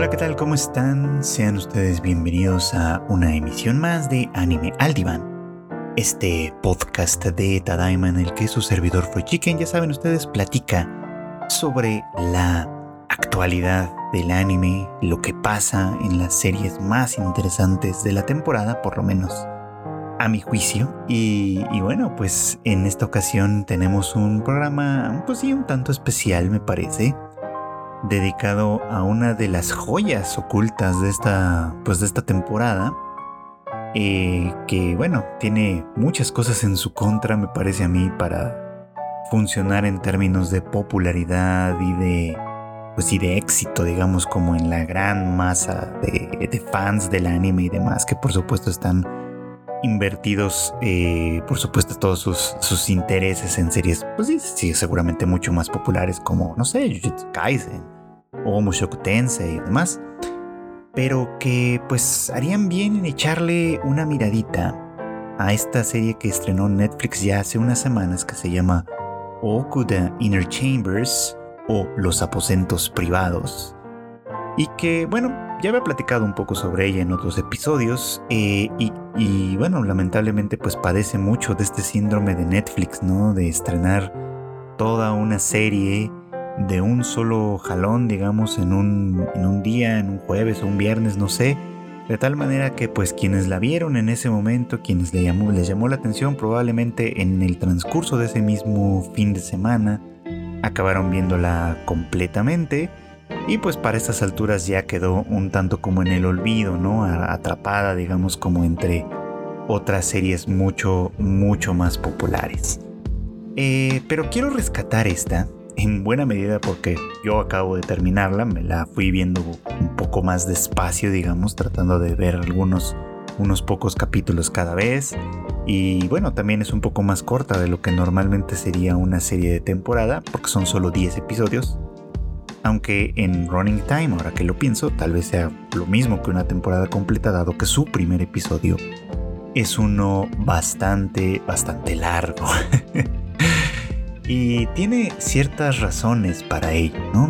Hola, ¿qué tal? ¿Cómo están? Sean ustedes bienvenidos a una emisión más de Anime al Este podcast de Tadaima en el que su servidor Fue Chicken, ya saben ustedes, platica sobre la actualidad del anime, lo que pasa en las series más interesantes de la temporada, por lo menos a mi juicio. Y, y, bueno, pues en esta ocasión tenemos un programa, pues sí, un tanto especial me parece, dedicado a una de las joyas ocultas de esta, pues de esta temporada. Eh, que bueno, tiene muchas cosas en su contra, me parece a mí, para funcionar en términos de popularidad y de, pues y de éxito, digamos, como en la gran masa de, de fans del anime y demás, que por supuesto están invertidos, eh, por supuesto, todos sus, sus, intereses en series, pues sí, sí, seguramente mucho más populares como, no sé, Jujutsu Kaisen o Mushoku Tensei y demás, pero que pues harían bien en echarle una miradita a esta serie que estrenó Netflix ya hace unas semanas que se llama Okuda Inner Chambers o Los Aposentos Privados y que bueno ya había platicado un poco sobre ella en otros episodios eh, y, bueno, lamentablemente pues padece mucho de este síndrome de Netflix, ¿no? De estrenar toda una serie de un solo jalón, digamos, en un, en un día, en un jueves o un viernes, no sé. De tal manera que pues quienes la vieron en ese momento, quienes le llamó, les llamó la atención probablemente en el transcurso de ese mismo fin de semana, acabaron viéndola completamente y pues para estas alturas ya quedó un tanto como en el olvido, ¿no? Atrapada, digamos, como entre otras series mucho, mucho más populares. Eh, pero quiero rescatar esta, en buena medida porque yo acabo de terminarla, me la fui viendo un poco más despacio, digamos, tratando de ver algunos, unos pocos capítulos cada vez. Y bueno, también es un poco más corta de lo que normalmente sería una serie de temporada, porque son solo 10 episodios aunque en Running Time, ahora que lo pienso, tal vez sea lo mismo que una temporada completa, dado que su primer episodio es uno bastante, bastante largo. y tiene ciertas razones para ello, ¿no?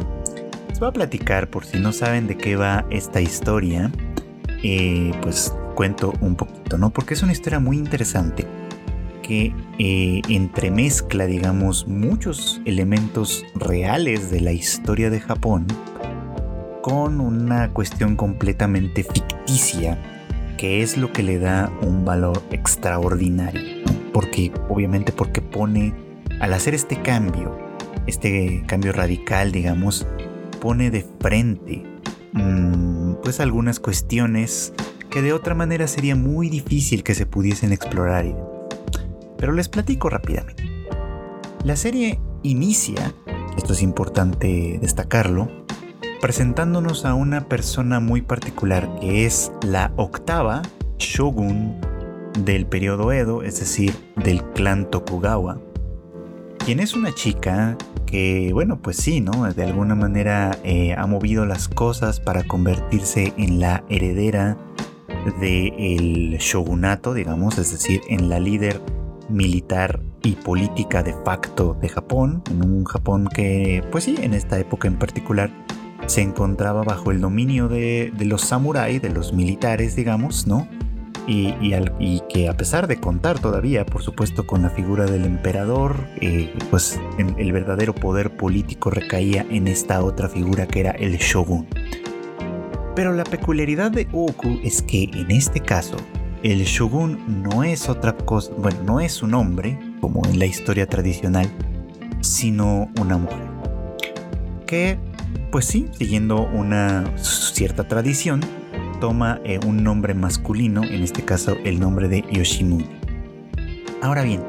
Les voy a platicar por si no saben de qué va esta historia. Eh, pues cuento un poquito, ¿no? Porque es una historia muy interesante que eh, entremezcla, digamos, muchos elementos reales de la historia de Japón con una cuestión completamente ficticia, que es lo que le da un valor extraordinario. Porque, obviamente, porque pone, al hacer este cambio, este cambio radical, digamos, pone de frente, mm, pues algunas cuestiones que de otra manera sería muy difícil que se pudiesen explorar pero les platico rápidamente. La serie inicia, esto es importante destacarlo, presentándonos a una persona muy particular que es la octava shogun del periodo Edo, es decir, del clan Tokugawa, quien es una chica que, bueno, pues sí, ¿no? De alguna manera eh, ha movido las cosas para convertirse en la heredera del shogunato, digamos, es decir, en la líder militar y política de facto de Japón, en un Japón que, pues sí, en esta época en particular, se encontraba bajo el dominio de, los samuráis, de los militares, digamos, ¿no? Y, que a pesar de contar todavía, por supuesto, con la figura del emperador, eh, pues el verdadero poder político recaía en esta otra figura que era el shogun. Pero la peculiaridad de Oku es que en este caso el shogun no es otra cosa, bueno, no es un hombre, como en la historia tradicional, sino una mujer. Que, pues sí, siguiendo una cierta tradición, toma eh, un nombre masculino, en este caso el nombre de Yoshimune. Ahora bien,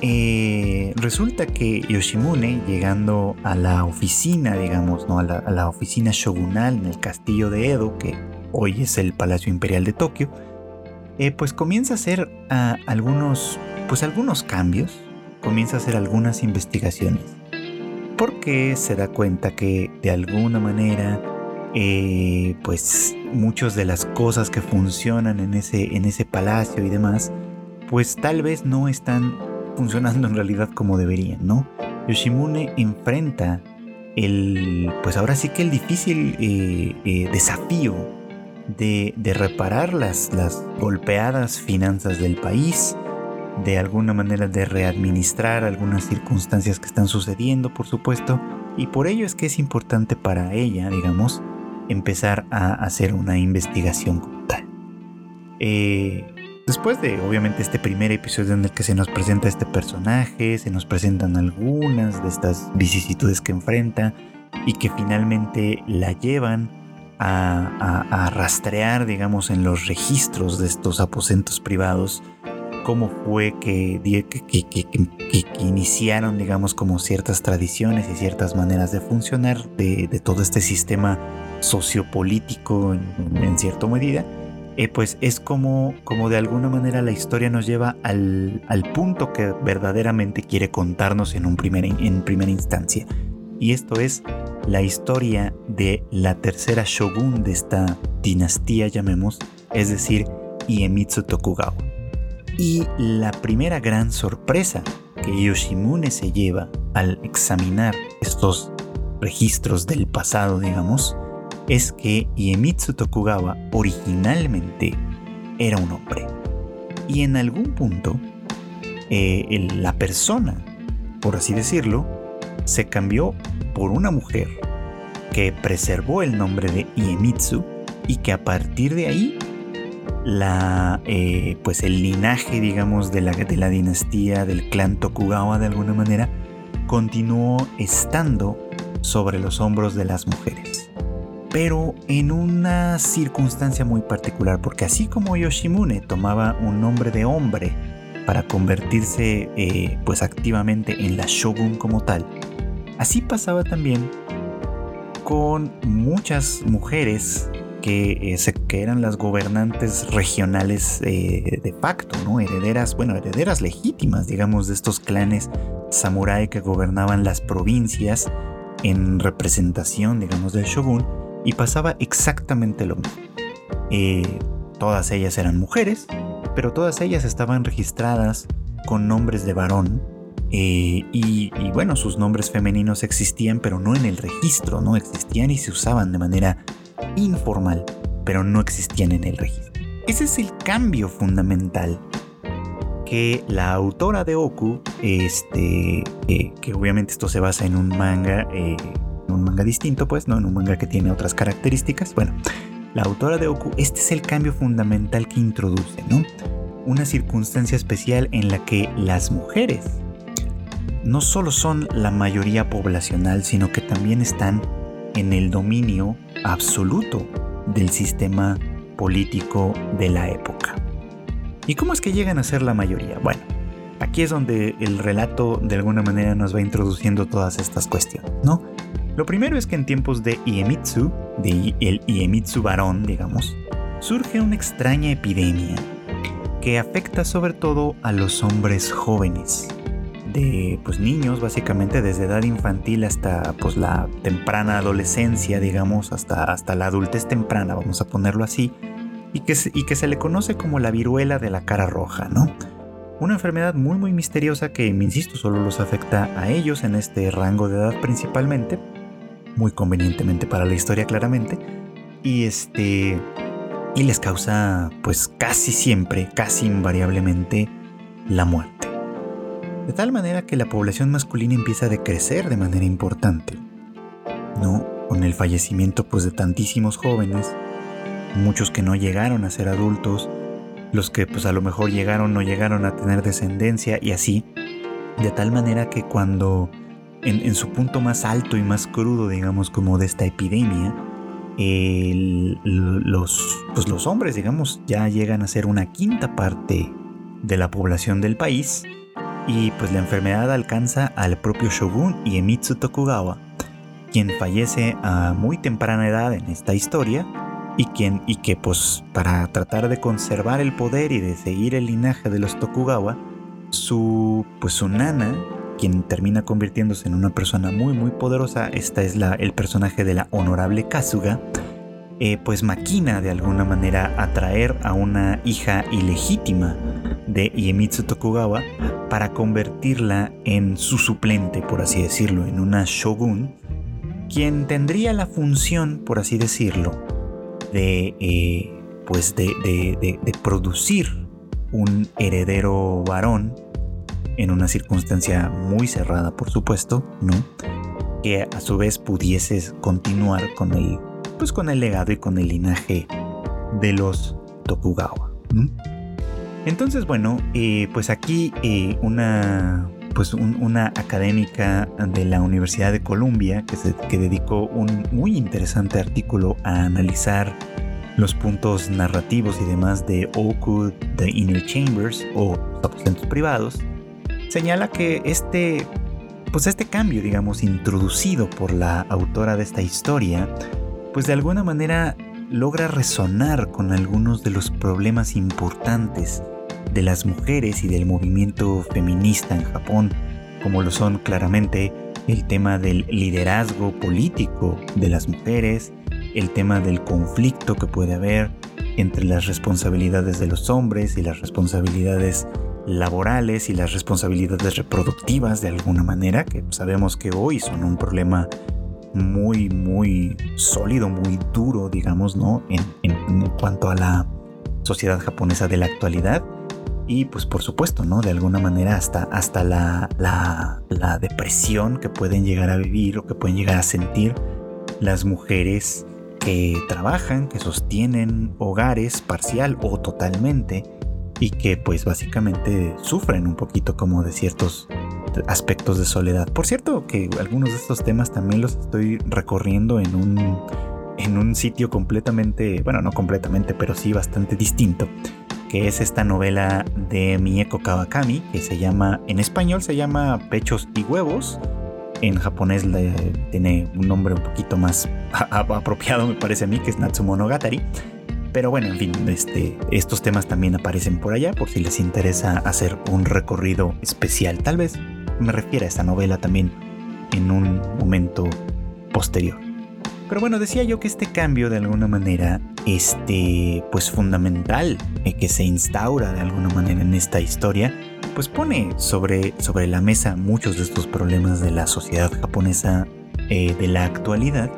eh, resulta que Yoshimune, llegando a la oficina, digamos, ¿no? a, la, a la oficina shogunal en el castillo de Edo, que hoy es el Palacio Imperial de Tokio, eh, pues comienza a hacer ah, algunos, pues algunos cambios, comienza a hacer algunas investigaciones, porque se da cuenta que de alguna manera, eh, pues muchas de las cosas que funcionan en ese, en ese palacio y demás, pues tal vez no están funcionando en realidad como deberían, ¿no? Yoshimune enfrenta el, pues ahora sí que el difícil eh, desafío de, reparar las, golpeadas finanzas del país, de alguna manera de readministrar algunas circunstancias que están sucediendo, por supuesto, y por ello es que es importante para ella, digamos, empezar a hacer una investigación como tal. Eh, después de, obviamente, este primer episodio en el que se nos presenta este personaje, se nos presentan algunas de estas vicisitudes que enfrenta y que finalmente la llevan a, rastrear, digamos, en los registros de estos aposentos privados, cómo fue que, iniciaron, digamos, como ciertas tradiciones y ciertas maneras de funcionar de, todo este sistema sociopolítico en, cierta medida. Eh, pues es como, como de alguna manera la historia nos lleva al, punto que verdaderamente quiere contarnos en, un primer, en primera instancia. Y esto es la historia de la tercera shogun de esta dinastía, llamemos, es decir, Iemitsu Tokugawa. Y la primera gran sorpresa que Yoshimune se lleva al examinar estos registros del pasado, digamos, es que Iemitsu Tokugawa originalmente era un hombre. Y en algún punto, eh, la persona, por así decirlo, se cambió por una mujer que preservó el nombre de Iemitsu y que a partir de ahí la, eh, pues el linaje, digamos, de la, de la dinastía del clan Tokugawa de alguna manera continuó estando sobre los hombros de las mujeres. Pero en una circunstancia muy particular, porque así como Yoshimune tomaba un nombre de hombre para convertirse eh, pues activamente en la shogun como tal, Así pasaba también con muchas mujeres que, eh, que eran las gobernantes regionales eh, de facto, ¿no? Herederas, bueno, herederas legítimas, digamos, de estos clanes samurái que gobernaban las provincias en representación, digamos, del shogun, y pasaba exactamente lo mismo. Eh, todas ellas eran mujeres, pero todas ellas estaban registradas con nombres de varón eh, y, bueno, sus nombres femeninos existían, pero no en el registro, no existían y se usaban de manera informal, pero no existían en el registro. Ese es el cambio fundamental que la autora de Oku, este, eh, que obviamente esto se basa en un manga, eh, un manga distinto, pues, ¿no? En un manga que tiene otras características. Bueno, la autora de Oku, este es el cambio fundamental que introduce, ¿no? Una circunstancia especial en la que las mujeres no solo son la mayoría poblacional, sino que también están en el dominio absoluto del sistema político de la época. ¿Y cómo es que llegan a ser la mayoría? Bueno, aquí es donde el relato de alguna manera nos va introduciendo todas estas cuestiones, ¿no? Lo primero es que en tiempos de Iemitsu, de el Iemitsu varón, digamos, surge una extraña epidemia que afecta sobre todo a los hombres jóvenes, de pues, niños, básicamente desde edad infantil hasta pues, la temprana adolescencia, digamos, hasta, hasta la adultez temprana, vamos a ponerlo así, y que, y que se le conoce como la viruela de la cara roja, ¿no? Una enfermedad muy muy misteriosa que, insisto, solo los afecta a ellos en este rango de edad principalmente, muy convenientemente para la historia claramente, y este y les causa pues casi siempre, casi invariablemente la muerte de tal manera que la población masculina empieza a decrecer de manera importante. ¿No? Con el fallecimiento pues de tantísimos jóvenes, muchos que no llegaron a ser adultos, los que pues a lo mejor llegaron no llegaron a tener descendencia y así, de tal manera que cuando en, su punto más alto y más crudo, digamos, como de esta epidemia, los, pues los hombres, digamos, ya llegan a ser una quinta parte de la población del país, y pues la enfermedad alcanza al propio shogun Iemitsu Tokugawa, quien fallece a muy temprana edad en esta historia y, quien, y que pues para tratar de conservar el poder y de seguir el linaje de los Tokugawa, su, pues su nana, quien termina convirtiéndose en una persona muy muy poderosa, esta es la, el personaje de la honorable Kasuga, eh, pues maquina de alguna manera atraer a una hija ilegítima de Iemitsu Tokugawa para convertirla en su suplente, por así decirlo, en una shogun quien tendría la función, por así decirlo, de, eh, pues de, producir un heredero varón en una circunstancia muy cerrada, por supuesto, ¿no? Que a su vez pudiese continuar con el, pues con el legado y con el linaje de los Tokugawa. Entonces, bueno, eh, pues aquí eh, una, pues una académica de la Universidad de Columbia que, se, que dedicó un muy interesante artículo a analizar los puntos narrativos y demás de Oku The Inner Chambers o aposentos privados, señala que este, pues este cambio, digamos, introducido por la autora de esta historia, pues de alguna manera logra resonar con algunos de los problemas importantes de las mujeres y del movimiento feminista en Japón, como lo son claramente el tema del liderazgo político de las mujeres, el tema del conflicto que puede haber entre las responsabilidades de los hombres y las responsabilidades laborales y las responsabilidades reproductivas de alguna manera, que sabemos que hoy son un problema muy, muy sólido, muy duro, digamos, ¿no? En, cuanto a la sociedad japonesa de la actualidad. Y pues por supuesto, ¿no? De alguna manera hasta, hasta la, la, depresión que pueden llegar a vivir o que pueden llegar a sentir las mujeres que trabajan, que sostienen hogares parcial o totalmente y que pues básicamente sufren un poquito como de ciertos aspectos de soledad. Por cierto que algunos de estos temas también los estoy recorriendo en un, en un sitio completamente, bueno no completamente, pero sí bastante distinto, que es esta novela de Mieko Kawakami, que se llama, en español se llama Pechos y Huevos, en japonés tiene un nombre un poquito más apropiado me parece a mí, que es Natsumonogatari. Pero bueno, en fin, este, estos temas también aparecen por allá por si les interesa hacer un recorrido especial. Tal vez me refiera a esta novela también en un momento posterior. Pero bueno, decía yo que este cambio de alguna manera, este, pues fundamental, eh, que se instaura de alguna manera en esta historia, pues pone sobre, sobre la mesa muchos de estos problemas de la sociedad japonesa eh, de la actualidad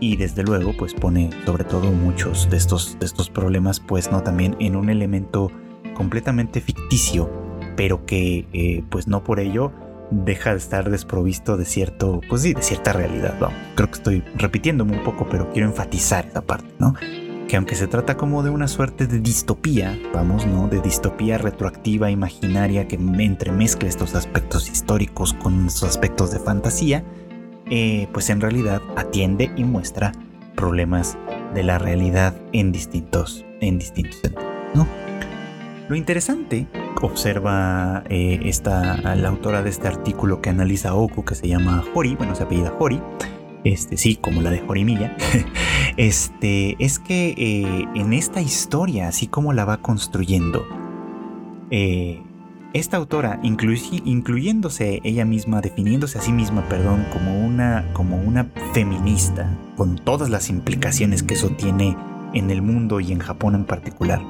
y desde luego pues pone sobre todo muchos de estos, de estos problemas pues no también en un elemento completamente ficticio pero que eh, pues no por ello deja de estar desprovisto de cierto, pues sí, de cierta realidad. creo que estoy repitiéndome un poco, pero quiero enfatizar esa parte, ¿no? Que aunque se trata como de una suerte de distopía, vamos, ¿no? De distopía retroactiva, imaginaria, que entremezcla estos aspectos históricos con estos aspectos de fantasía, eh, pues en realidad atiende y muestra problemas de la realidad en distintos, en distintos sentidos, ¿no? Lo interesante, observa eh, esta, la autora de este artículo que analiza Oku, que se llama Hori, bueno, se apellida Hori, este, sí, como la de Jorimilla, este, es que eh, en esta historia, así como la va construyendo, eh, esta autora, incluyéndose ella misma, definiéndose a sí misma, perdón, como una, como una feminista, con todas las implicaciones que eso tiene en el mundo y en Japón en particular,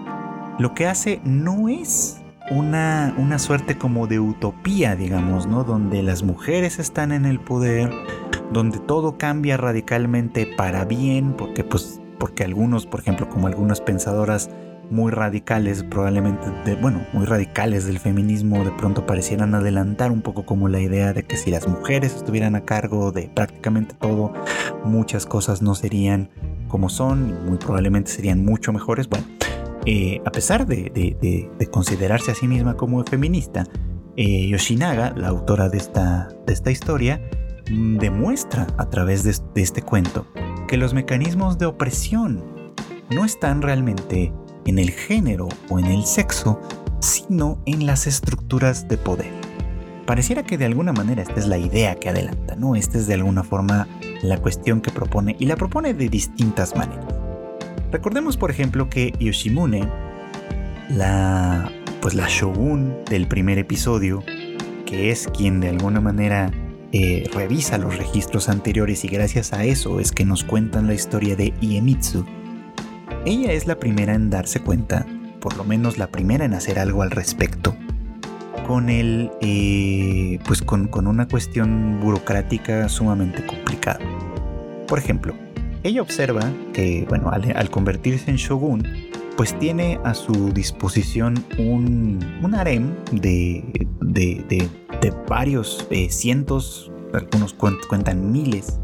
lo que hace no es una, una suerte como de utopía, digamos, ¿no? Donde las mujeres están en el poder, donde todo cambia radicalmente para bien, porque pues porque algunos, por ejemplo, como algunas pensadoras muy radicales, probablemente, de, bueno, muy radicales del feminismo, de pronto parecieran adelantar un poco como la idea de que si las mujeres estuvieran a cargo de prácticamente todo, muchas cosas no serían como son, muy probablemente serían mucho mejores. Bueno, eh, a pesar de, considerarse a sí misma como feminista, eh, Yoshinaga, la autora de esta, de esta historia, mm, demuestra a través de, este cuento que los mecanismos de opresión no están realmente en el género o en el sexo, sino en las estructuras de poder. Pareciera que de alguna manera esta es la idea que adelanta, ¿no? Esta es de alguna forma la cuestión que propone y la propone de distintas maneras. Recordemos, por ejemplo, que Yoshimune, la, pues la shogun del primer episodio, que es quien de alguna manera eh, revisa los registros anteriores y gracias a eso es que nos cuentan la historia de Iemitsu, ella es la primera en darse cuenta, por lo menos la primera en hacer algo al respecto, con el, eh, pues con, con una cuestión burocrática sumamente complicada. Por ejemplo, ella observa que, bueno, al, convertirse en shogun, pues tiene a su disposición un, un harem de, de, varios eh, cientos, algunos cuentan miles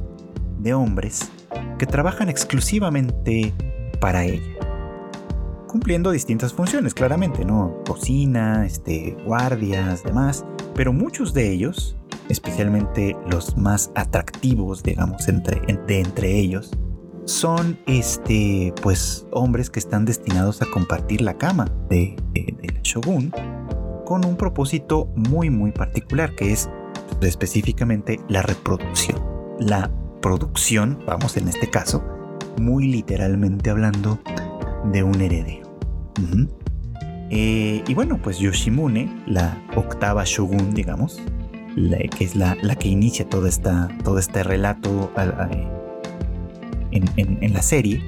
de hombres que trabajan exclusivamente para ella. Cumpliendo distintas funciones, claramente, ¿no? Cocina, este, guardias, demás. Pero muchos de ellos, especialmente los más atractivos, digamos, entre, de entre ellos, son este, pues, hombres que están destinados a compartir la cama de, de, shogun con un propósito muy, muy particular, que es específicamente la reproducción. La producción, vamos en este caso, muy literalmente hablando, de un heredero. Eh, y bueno, pues Yoshimune, la octava shogun, digamos, que es la, que inicia todo, esta, todo este relato en, la serie,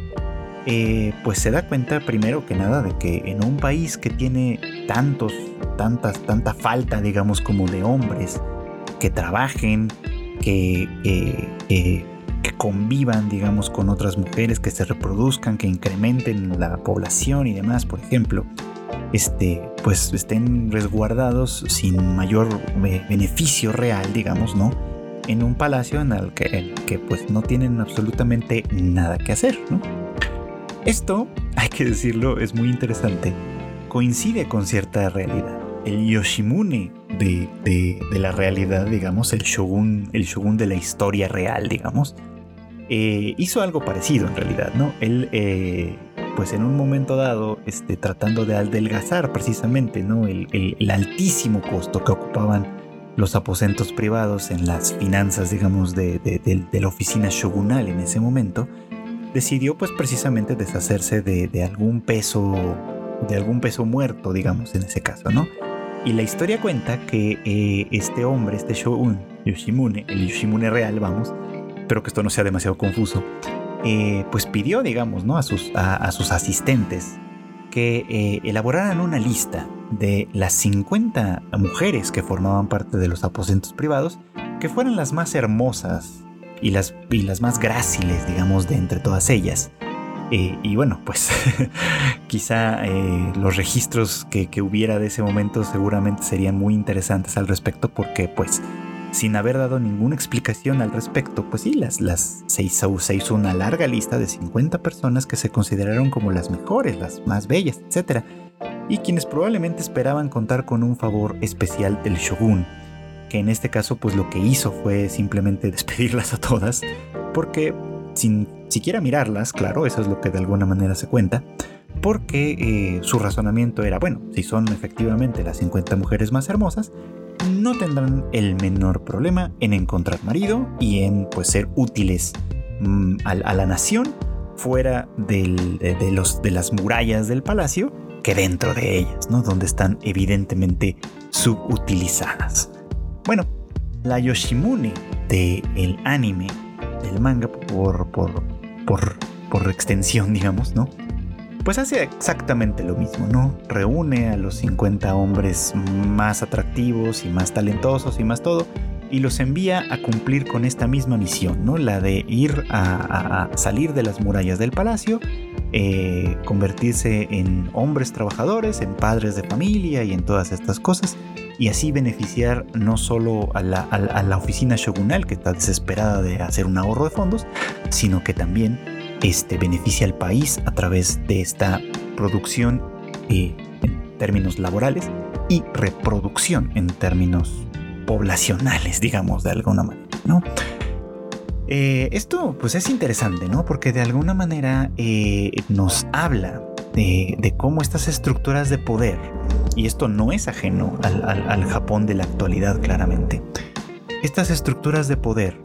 eh, pues se da cuenta primero que nada de que en un país que tiene tantos, tantas, tanta falta, digamos, como de hombres que trabajen, que, que convivan, digamos, con otras mujeres, que se reproduzcan, que incrementen la población y demás, por ejemplo, este, pues estén resguardados sin mayor beneficio real, digamos, ¿no? En un palacio en el que, pues no tienen absolutamente nada que hacer, ¿no? Esto, hay que decirlo, es muy interesante. Coincide con cierta realidad. El Yoshimune de, de, la realidad, digamos, el shogun, el shogun de la historia real, digamos, eh, hizo algo parecido en realidad, ¿no? Él, eh, pues en un momento dado, este, tratando de adelgazar precisamente, ¿no? El, altísimo costo que ocupaban los aposentos privados en las finanzas, digamos, de, la oficina shogunal en ese momento, decidió pues precisamente deshacerse de, algún peso, de algún peso muerto, digamos, en ese caso, ¿no? Y la historia cuenta que eh, este hombre, este shogun, Yoshimune, el Yoshimune real, vamos, espero que esto no sea demasiado confuso, eh, pues pidió, digamos, ¿no? a, sus, a, sus asistentes que eh, elaboraran una lista de las 50 mujeres que formaban parte de los aposentos privados, que fueran las más hermosas y las, y las más gráciles, digamos, de entre todas ellas. Eh, y bueno, pues quizá los registros que, que, hubiera de ese momento seguramente serían muy interesantes al respecto porque pues sin haber dado ninguna explicación al respecto, pues sí, las, las, se, hizo, se hizo una larga lista de 50 personas que se consideraron como las mejores, las más bellas, etc. Y quienes probablemente esperaban contar con un favor especial del shogun, que en este caso pues lo que hizo fue simplemente despedirlas a todas, porque sin siquiera mirarlas, claro, eso es lo que de alguna manera se cuenta, porque eh, su razonamiento era, bueno, si son efectivamente las 50 mujeres más hermosas, no tendrán el menor problema en encontrar marido y en pues, ser útiles mm, a, la nación fuera de, los, de las murallas del palacio que dentro de ellas, ¿no? donde están evidentemente subutilizadas. Bueno, la Yoshimune del anime, del manga por, por, por, por extensión, digamos, ¿no? Pues hace exactamente lo mismo, ¿no? Reúne a los 50 hombres más atractivos y más talentosos y más todo, y los envía a cumplir con esta misma misión, ¿no? La de ir a, salir de las murallas del palacio, eh, convertirse en hombres trabajadores, en padres de familia y en todas estas cosas, y así beneficiar no solo a la, a la oficina shogunal que está desesperada de hacer un ahorro de fondos, sino que también este, beneficia al país a través de esta producción eh, en términos laborales y reproducción en términos poblacionales, digamos, de alguna manera, ¿no? Eh, esto pues es interesante, ¿no? Porque de alguna manera eh, nos habla de, cómo estas estructuras de poder, y esto no es ajeno al, al Japón de la actualidad claramente, estas estructuras de poder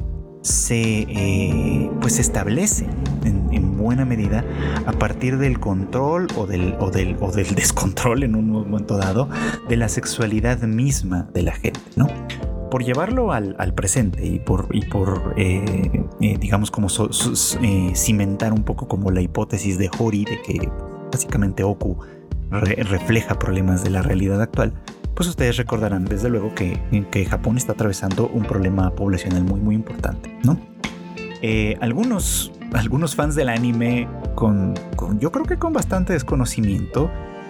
se eh, pues establece en, buena medida a partir del control o del, o del, o del descontrol en un momento dado de la sexualidad misma de la gente, ¿no? Por llevarlo al, presente y por, eh, eh, digamos, como cimentar un poco como la hipótesis de Hori de que básicamente Oku refleja problemas de la realidad actual, pues ustedes recordarán desde luego que, que Japón está atravesando un problema poblacional muy muy importante, ¿no? Eh, algunos, algunos fans del anime, con, yo creo que con bastante desconocimiento,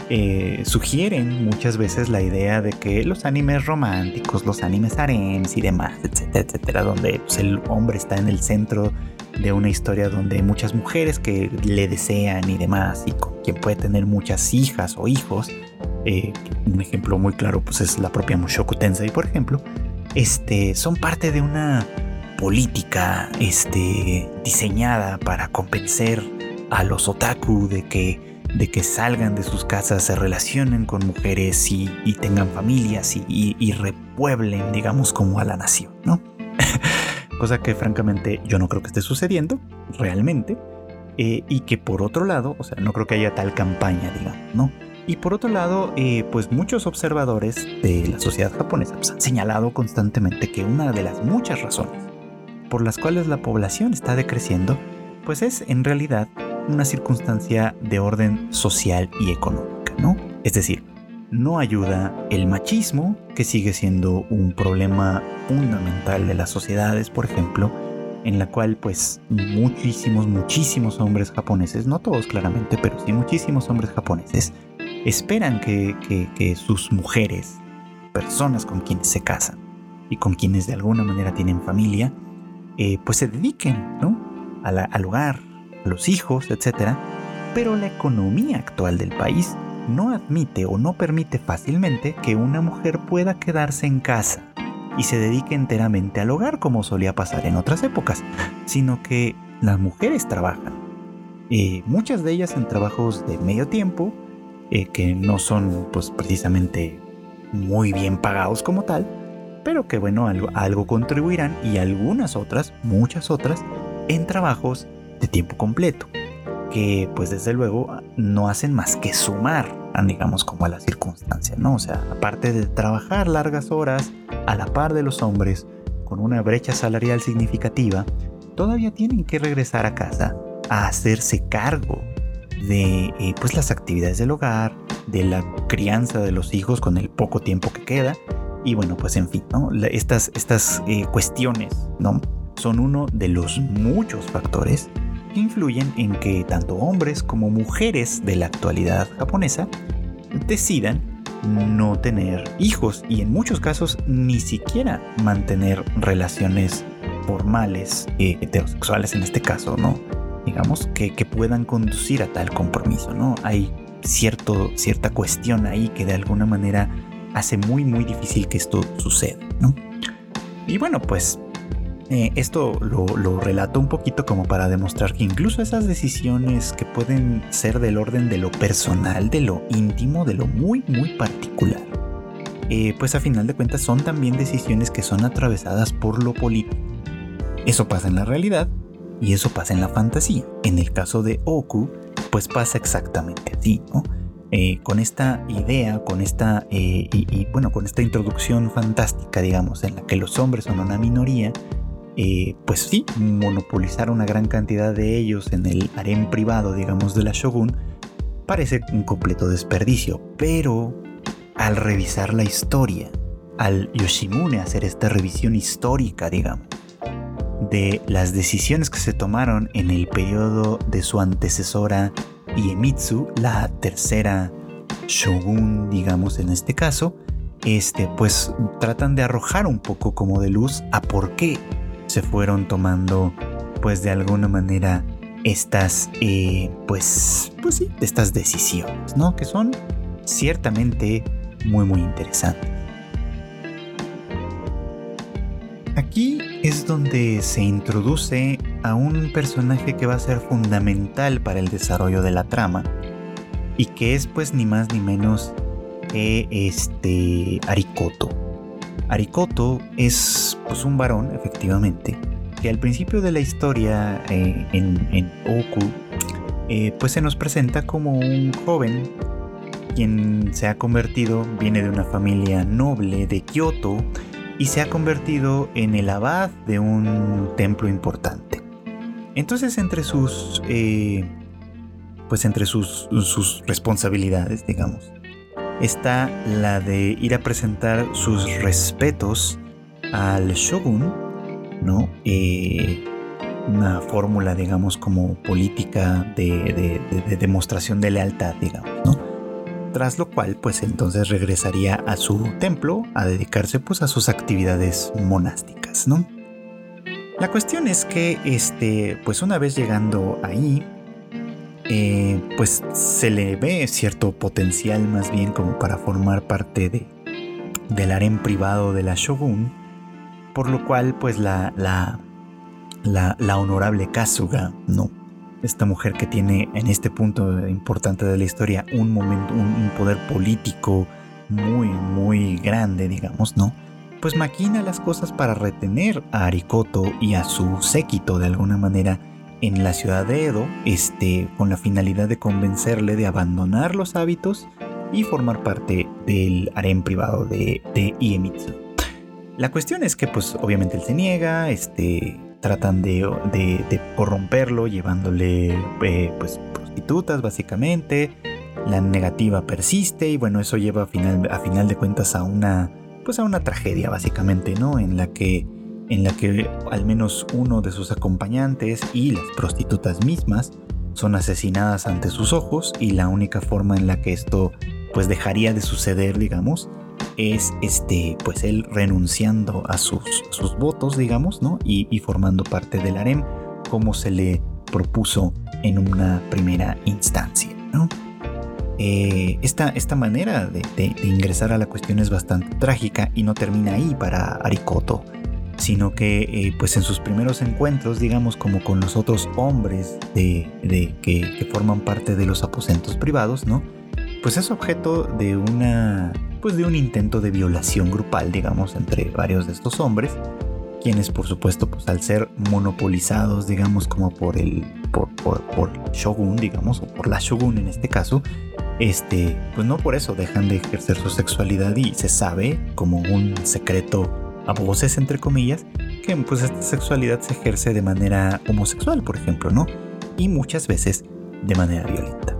eh, sugieren muchas veces la idea de que los animes románticos, los animes harems y demás, etcétera, etcétera, donde pues, el hombre está en el centro de una historia donde muchas mujeres que le desean y demás, y con quien puede tener muchas hijas o hijos. Eh, un ejemplo muy claro pues es la propia Mushoku Tensei, por ejemplo. Este, son parte de una política este, diseñada para convencer a los otaku de que, de que salgan de sus casas, se relacionen con mujeres y, tengan familias y, repueblen, digamos, como a la nación, ¿no? Cosa que francamente yo no creo que esté sucediendo realmente. Eh, y que por otro lado, o sea, no creo que haya tal campaña, digamos, ¿no? Y por otro lado, eh, pues muchos observadores de la sociedad japonesa pues, han señalado constantemente que una de las muchas razones por las cuales la población está decreciendo, pues es en realidad una circunstancia de orden social y económica, ¿no? Es decir, no ayuda el machismo, que sigue siendo un problema fundamental de las sociedades, por ejemplo, en la cual pues muchísimos, muchísimos hombres japoneses, no todos claramente, pero sí muchísimos hombres japoneses, esperan que, sus mujeres, personas con quienes se casan y con quienes de alguna manera tienen familia, eh, pues se dediquen ¿no? al hogar, a los hijos, etc. Pero la economía actual del país no admite o no permite fácilmente que una mujer pueda quedarse en casa y se dedique enteramente al hogar como solía pasar en otras épocas, sino que las mujeres trabajan. Eh, muchas de ellas en trabajos de medio tiempo, eh, que no son pues precisamente muy bien pagados como tal, pero que bueno, algo, algo contribuirán y algunas otras, muchas otras, en trabajos de tiempo completo, que pues desde luego no hacen más que sumar, digamos, como a la circunstancia, ¿no? O sea, aparte de trabajar largas horas a la par de los hombres, con una brecha salarial significativa, todavía tienen que regresar a casa a hacerse cargo de eh, pues las actividades del hogar, de la crianza de los hijos con el poco tiempo que queda y bueno, pues en fin, estas, estas eh, cuestiones ¿no? son uno de los muchos factores que influyen en que tanto hombres como mujeres de la actualidad japonesa decidan no tener hijos y en muchos casos ni siquiera mantener relaciones formales, eh, heterosexuales en este caso, ¿no? Digamos que, que, puedan conducir a tal compromiso, ¿no? Hay cierto, cierta cuestión ahí que de alguna manera hace muy muy difícil que esto suceda. Y bueno, pues eh, esto lo, lo, relato un poquito como para demostrar que incluso esas decisiones que pueden ser del orden de lo personal, de lo íntimo, de lo muy muy particular, eh, pues a final de cuentas son también decisiones que son atravesadas por lo político. Eso pasa en la realidad y eso pasa en la fantasía. En el caso de Oku, pues pasa exactamente así, ¿no? Eh, con esta idea, con esta, eh, y, bueno, con esta introducción fantástica, digamos, en la que los hombres son una minoría, eh, pues sí, monopolizar una gran cantidad de ellos en el harem privado, digamos, de la Shogun, parece un completo desperdicio, pero al revisar la historia, al Yoshimune hacer esta revisión histórica, digamos, de las decisiones que se tomaron en el periodo de su antecesora y Emitsu, la tercera shogun, digamos en este caso, este, pues tratan de arrojar un poco como de luz a por qué se fueron tomando, pues de alguna manera, estas, eh, pues, pues sí, estas decisiones, ¿no? Que son ciertamente muy, muy interesantes. Aquí es donde se introduce a un personaje que va a ser fundamental para el desarrollo de la trama y que es pues ni más ni menos que este Arikoto. Arikoto es pues un varón efectivamente que al principio de la historia eh, en, Oku eh, pues se nos presenta como un joven quien se ha convertido, viene de una familia noble de Kyoto y se ha convertido en el abad de un templo importante. Entonces entre sus, eh, pues entre sus, responsabilidades, digamos, está la de ir a presentar sus respetos al shogun, ¿no? Eh, una fórmula, digamos, como política de, demostración de lealtad, digamos, ¿no? Tras lo cual, pues entonces regresaría a su templo a dedicarse pues a sus actividades monásticas, ¿no? La cuestión es que, este, pues una vez llegando ahí, eh, pues se le ve cierto potencial más bien como para formar parte de, del harem privado de la shogun, por lo cual pues la, la, la, honorable Kasuga, no, esta mujer que tiene en este punto importante de la historia un momento, un, poder político muy, muy grande, digamos, ¿no? Pues maquina las cosas para retener a Arikoto y a su séquito de alguna manera en la ciudad de Edo, este, con la finalidad de convencerle de abandonar los hábitos y formar parte del harem privado de, de Iemitsu. La cuestión es que, pues, obviamente él se niega, este, tratan de, de, corromperlo, llevándole, eh, pues, prostitutas, básicamente. La negativa persiste y, bueno, eso lleva a final, a final de cuentas a una, pues, a una tragedia, básicamente, ¿no? En la que en la que al menos uno de sus acompañantes y las prostitutas mismas son asesinadas ante sus ojos y la única forma en la que esto pues dejaría de suceder, digamos, es este, pues él renunciando a sus, sus votos, digamos, ¿no? Y, formando parte del harem como se le propuso en una primera instancia, ¿no? Eh, esta, esta, manera de, de, ingresar a la cuestión es bastante trágica y no termina ahí para Arikoto sino que eh, pues en sus primeros encuentros, digamos como con los otros hombres de, que, forman parte de los aposentos privados, ¿no? Pues es objeto de una pues de un intento de violación grupal, digamos, entre varios de estos hombres, quienes por supuesto pues al ser monopolizados, digamos, como por el por, por, shogun, digamos, o por la shogun en este caso, este, pues no por eso dejan de ejercer su sexualidad y se sabe como un secreto a voces entre comillas, que pues esta sexualidad se ejerce de manera homosexual, por ejemplo, ¿no? Y muchas veces de manera violenta.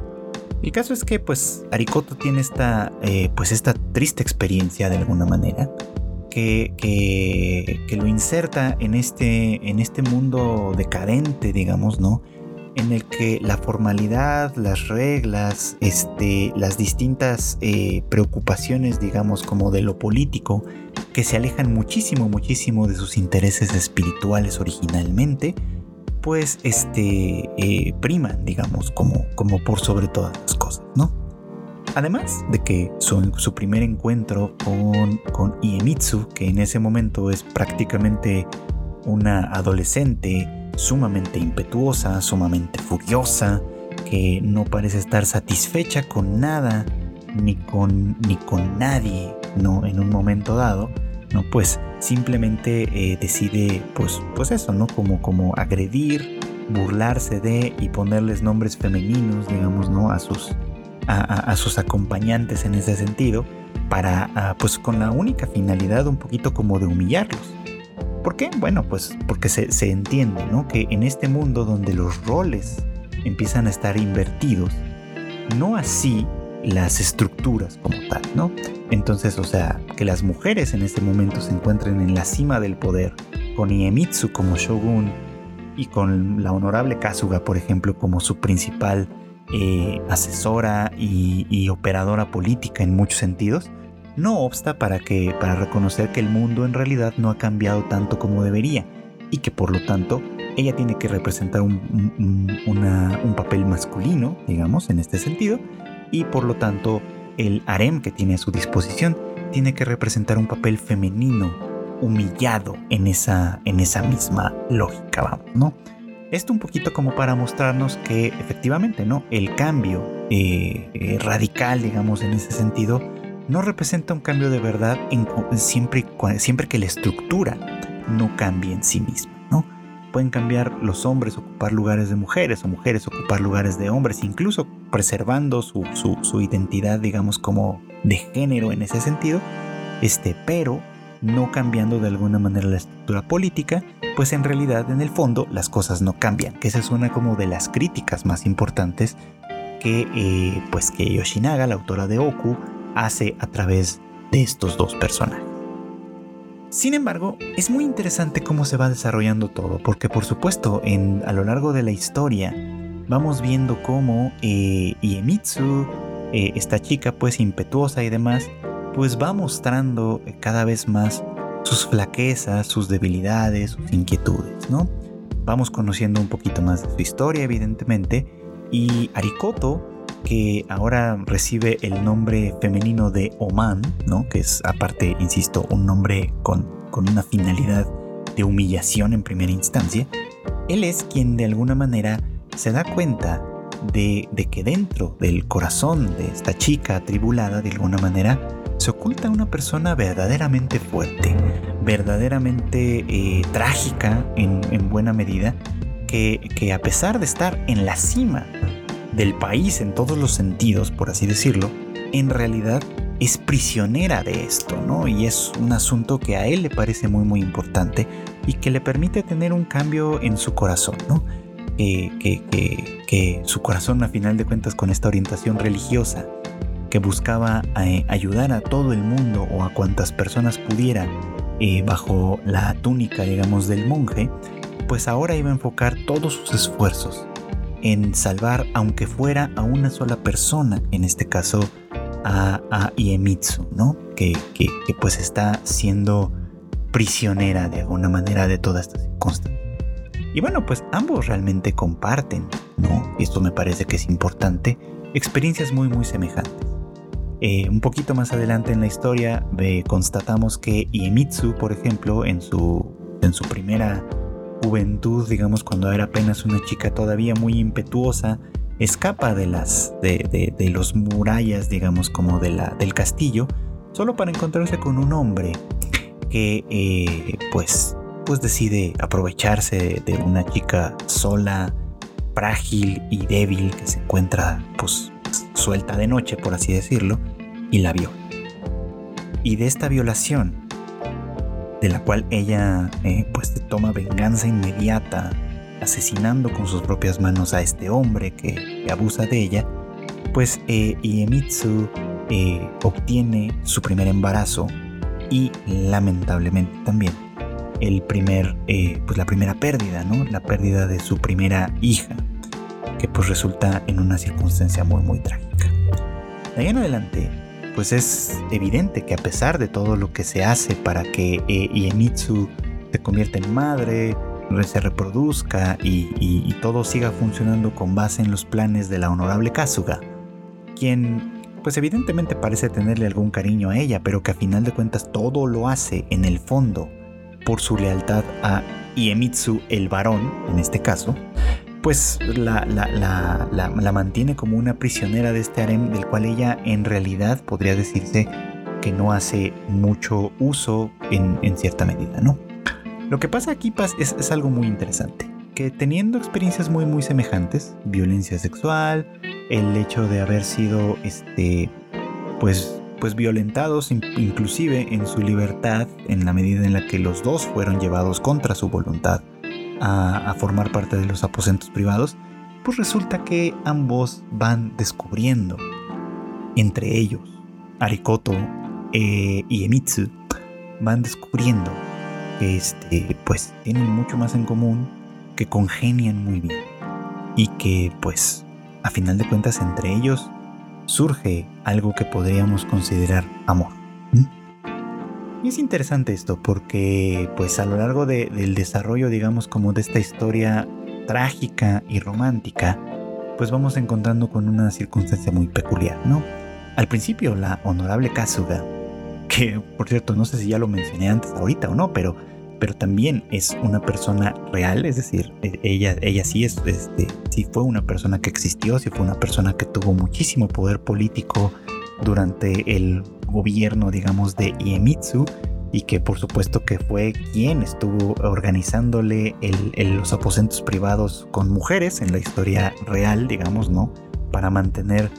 El caso es que pues Arikoto tiene esta, eh, pues esta triste experiencia de alguna manera que, que, lo inserta en este, en este mundo decadente, digamos, ¿no? En el que la formalidad, las reglas, este, las distintas eh, preocupaciones, digamos, como de lo político, que se alejan muchísimo, muchísimo de sus intereses espirituales originalmente, pues este, eh, priman, digamos, como, como por sobre todas las cosas, ¿no? Además de que su, su primer encuentro con, con Iemitsu, que en ese momento es prácticamente una adolescente sumamente impetuosa, sumamente furiosa, que no parece estar satisfecha con nada ni con, ni con nadie, ¿no? En un momento dado, ¿no? Pues simplemente eh, decide, pues, pues eso, ¿no? Como, como agredir, burlarse de y ponerles nombres femeninos, digamos, ¿no? A sus, a, sus acompañantes en ese sentido, para, ah, pues con la única finalidad un poquito como de humillarlos. ¿Por qué? Bueno, pues porque se, se entiende, ¿no? Que en este mundo donde los roles empiezan a estar invertidos, no así las estructuras como tal, ¿no? Entonces, o sea, que las mujeres en este momento se encuentren en la cima del poder, con Iemitsu como shogun y con la honorable Kasuga, por ejemplo, como su principal eh, asesora y, operadora política en muchos sentidos, no obsta para, que, para reconocer que el mundo en realidad no ha cambiado tanto como debería y que por lo tanto ella tiene que representar un, un papel masculino, digamos, en este sentido, y por lo tanto el harem que tiene a su disposición tiene que representar un papel femenino humillado en esa, en esa misma lógica, vamos, ¿no? Esto un poquito como para mostrarnos que efectivamente, ¿no? El cambio eh, eh, radical, digamos, en ese sentido, no representa un cambio de verdad siempre, siempre que la estructura no cambie en sí misma pueden cambiar los hombres ocupar lugares de mujeres o mujeres ocupar lugares de hombres, incluso preservando su, identidad, digamos, como de género en ese sentido, este, pero no cambiando de alguna manera la estructura política, pues en realidad en el fondo las cosas no cambian, que esa es una como de las críticas más importantes que, eh, pues que Yoshinaga, la autora de Oku, hace a través de estos dos personajes. Sin embargo, es muy interesante cómo se va desarrollando todo, porque por supuesto, en, a lo largo de la historia, vamos viendo cómo eh, Iemitsu, eh, esta chica pues impetuosa y demás, pues va mostrando cada vez más sus flaquezas, sus debilidades, sus inquietudes, ¿no? Vamos conociendo un poquito más de su historia, evidentemente, y Arikoto, que ahora recibe el nombre femenino de Oman, ¿no? Que es aparte, insisto, un nombre con, con una finalidad de humillación en primera instancia, él es quien de alguna manera se da cuenta de, que dentro del corazón de esta chica atribulada, de alguna manera, se oculta una persona verdaderamente fuerte, verdaderamente eh, trágica en, buena medida, que, que a pesar de estar en la cima del país en todos los sentidos, por así decirlo, en realidad es prisionera de esto, ¿no? Y es un asunto que a él le parece muy muy importante y que le permite tener un cambio en su corazón, ¿no? que, su corazón a final de cuentas con esta orientación religiosa que buscaba eh, ayudar a todo el mundo o a cuantas personas pudiera eh, bajo la túnica digamos del monje, pues ahora iba a enfocar todos sus esfuerzos en salvar aunque fuera a una sola persona, en este caso a, a Iemitsu, ¿no? Que, que, pues está siendo prisionera de alguna manera de toda esta circunstancia. Y bueno, pues ambos realmente comparten, ¿no? Esto me parece que es importante, experiencias muy muy semejantes. Eh, un poquito más adelante en la historia constatamos que Iemitsu, por ejemplo, en su, en su primera juventud, digamos cuando era apenas una chica todavía muy impetuosa, escapa de las de, de, los murallas, digamos como de la, del castillo, solo para encontrarse con un hombre que eh, pues pues decide aprovecharse de una chica sola, frágil y débil que se encuentra pues suelta de noche, por así decirlo, y la viola. Y de esta violación, de la cual ella eh, pues toma venganza inmediata, asesinando con sus propias manos a este hombre que, abusa de ella, pues eh, Iemitsu eh, obtiene su primer embarazo y lamentablemente también el primer, eh, pues la primera pérdida, ¿no? La pérdida de su primera hija, que pues resulta en una circunstancia muy muy trágica. De ahí en adelante, pues es evidente que a pesar de todo lo que se hace para que eh, Iemitsu se convierta en madre, se reproduzca y, todo siga funcionando con base en los planes de la honorable Kasuga, quien pues evidentemente parece tenerle algún cariño a ella, pero que a final de cuentas todo lo hace en el fondo por su lealtad a Iemitsu el varón, en este caso, pues la, mantiene como una prisionera de este harem del cual ella en realidad podría decirse que no hace mucho uso en, cierta medida, ¿no? Lo que pasa aquí es, es algo muy interesante, que teniendo experiencias muy muy semejantes, violencia sexual, el hecho de haber sido este pues pues violentados inclusive en su libertad en la medida en la que los dos fueron llevados contra su voluntad a, formar parte de los aposentos privados, pues resulta que ambos van descubriendo entre ellos, Arikoto eh, y Emitsu, van descubriendo que este, pues tienen mucho más en común, que congenian muy bien y que pues a final de cuentas entre ellos surge algo que podríamos considerar amor. Y es interesante esto porque pues a lo largo del desarrollo digamos como de esta historia trágica y romántica pues vamos encontrando con una circunstancia muy peculiar, ¿no? Al principio la honorable Kasuga, que por cierto no sé si ya lo mencioné antes ahorita o no, pero pero también es una persona real, es decir, e, ella, ella sí, es, este, sí fue una persona que existió, sí fue una persona que tuvo muchísimo poder político durante el gobierno, digamos, de Iemitsu y que por supuesto que fue quien estuvo organizándole los aposentos privados con mujeres en la historia real, digamos, ¿no? Para mantener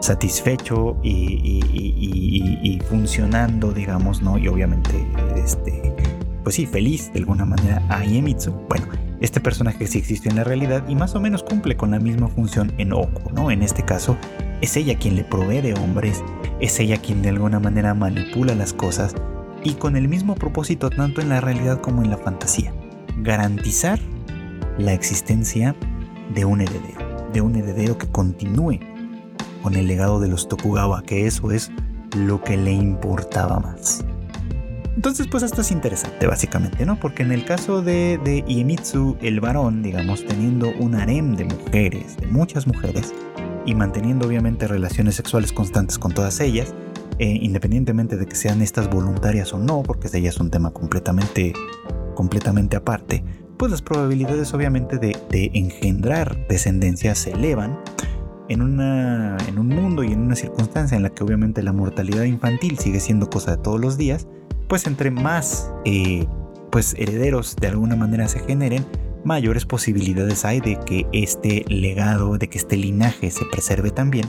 satisfecho y, funcionando, digamos, ¿no? Y obviamente, este pues sí, feliz de alguna manera a Iemitsu. Bueno, este personaje sí existe en la realidad y más o menos cumple con la misma función en Oku, ¿no? En este caso, es ella quien le provee de hombres, es ella quien de alguna manera manipula las cosas y con el mismo propósito tanto en la realidad como en la fantasía. Garantizar la existencia de un heredero, de un heredero que continúe con el legado de los Tokugawa, que eso es lo que le importaba más. Entonces, pues esto es interesante, básicamente, ¿no? Porque en el caso de, de Iemitsu, el varón, digamos, teniendo un harem de mujeres, de muchas mujeres, y manteniendo obviamente relaciones sexuales constantes con todas ellas, eh, independientemente de que sean estas voluntarias o no, porque ese ya es un tema completamente, completamente aparte, pues las probabilidades obviamente de, de engendrar descendencia se elevan en, una, en un mundo y en una circunstancia en la que obviamente la mortalidad infantil sigue siendo cosa de todos los días, pues entre más eh, pues herederos de alguna manera se generen, mayores posibilidades hay de que este legado, de que este linaje se preserve también,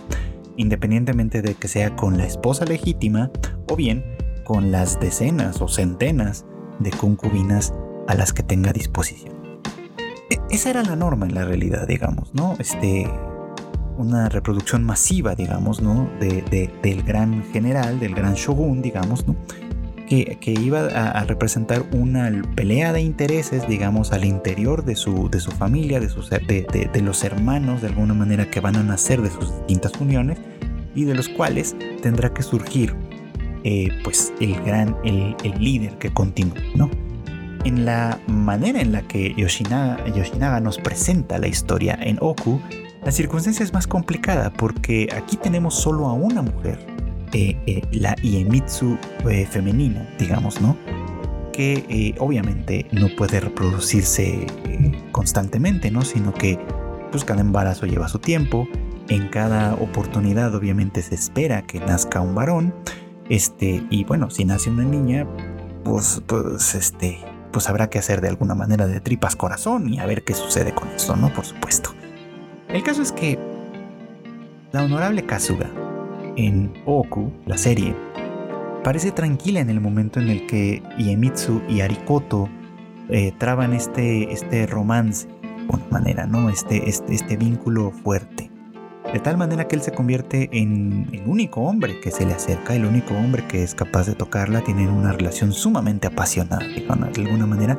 independientemente de que sea con la esposa legítima o bien con las decenas o centenas de concubinas a las que tenga disposición. E, esa era la norma en la realidad, digamos, ¿no? Este, una reproducción masiva, digamos, ¿no? De, del gran general, del gran shogun, digamos, ¿no? Que, iba a, representar una pelea de intereses, digamos, al interior de su, de su familia, de, sus, de, los hermanos, de alguna manera, que van a nacer de sus distintas uniones y de los cuales tendrá que surgir, eh, pues, el gran, el, líder que continúe, ¿no? En la manera en la que Yoshinaga, Yoshinaga nos presenta la historia en Oku, la circunstancia es más complicada porque aquí tenemos solo a una mujer eh, eh, la Iemitsu eh, femenina, digamos, ¿no? Que obviamente no puede reproducirse constantemente, ¿no? Sino que pues cada embarazo lleva su tiempo, en cada oportunidad obviamente se espera que nazca un varón, este, y bueno, si nace una niña, pues, pues, este, pues habrá que hacer de alguna manera de tripas corazón y a ver qué sucede con esto, ¿no? Por supuesto. El caso es que la honorable Kasuga en Oku, la serie, parece tranquila en el momento en el que Iemitsu y Arikoto eh, traban este, este romance, de manera, ¿no? Este, este, este vínculo fuerte. De tal manera que él se convierte en el único hombre que se le acerca, el único hombre que es capaz de tocarla, tienen una relación sumamente apasionada, de alguna manera,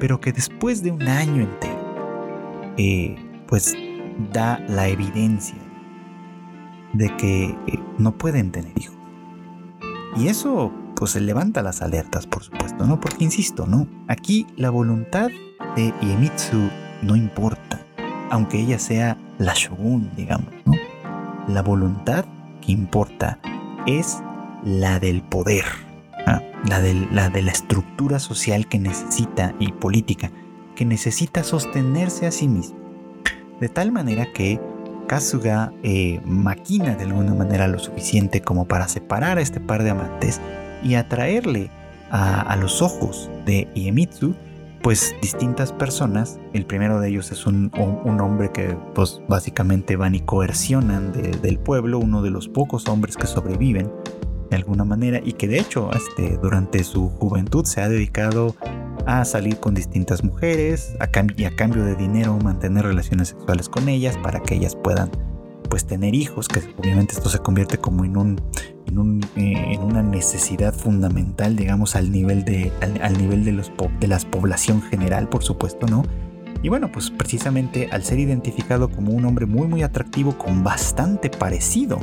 pero que después de un año entero, eh, pues da la evidencia de que eh, no pueden tener hijos. Y eso pues se levanta las alertas, por supuesto, ¿no? Porque insisto, ¿no? Aquí la voluntad de Iemitsu no importa, aunque ella sea la shogun, digamos, ¿no? La voluntad que importa es la del poder, ¿ah? la, la de la estructura social que necesita y política, que necesita sostenerse a sí misma. De tal manera que Kasuga eh, maquina de alguna manera lo suficiente como para separar a este par de amantes y atraerle a, los ojos de Iemitsu pues distintas personas. El primero de ellos es un, hombre que pues básicamente van y coercionan del pueblo, uno de los pocos hombres que sobreviven de alguna manera y que de hecho este, durante su juventud se ha dedicado a salir con distintas mujeres a y a cambio de dinero mantener relaciones sexuales con ellas para que ellas puedan pues tener hijos, que obviamente esto se convierte como en un en, eh, una necesidad fundamental, digamos, al nivel de al, nivel de los de la población general, por supuesto, ¿no? Y bueno, pues precisamente al ser identificado como un hombre muy muy atractivo con bastante parecido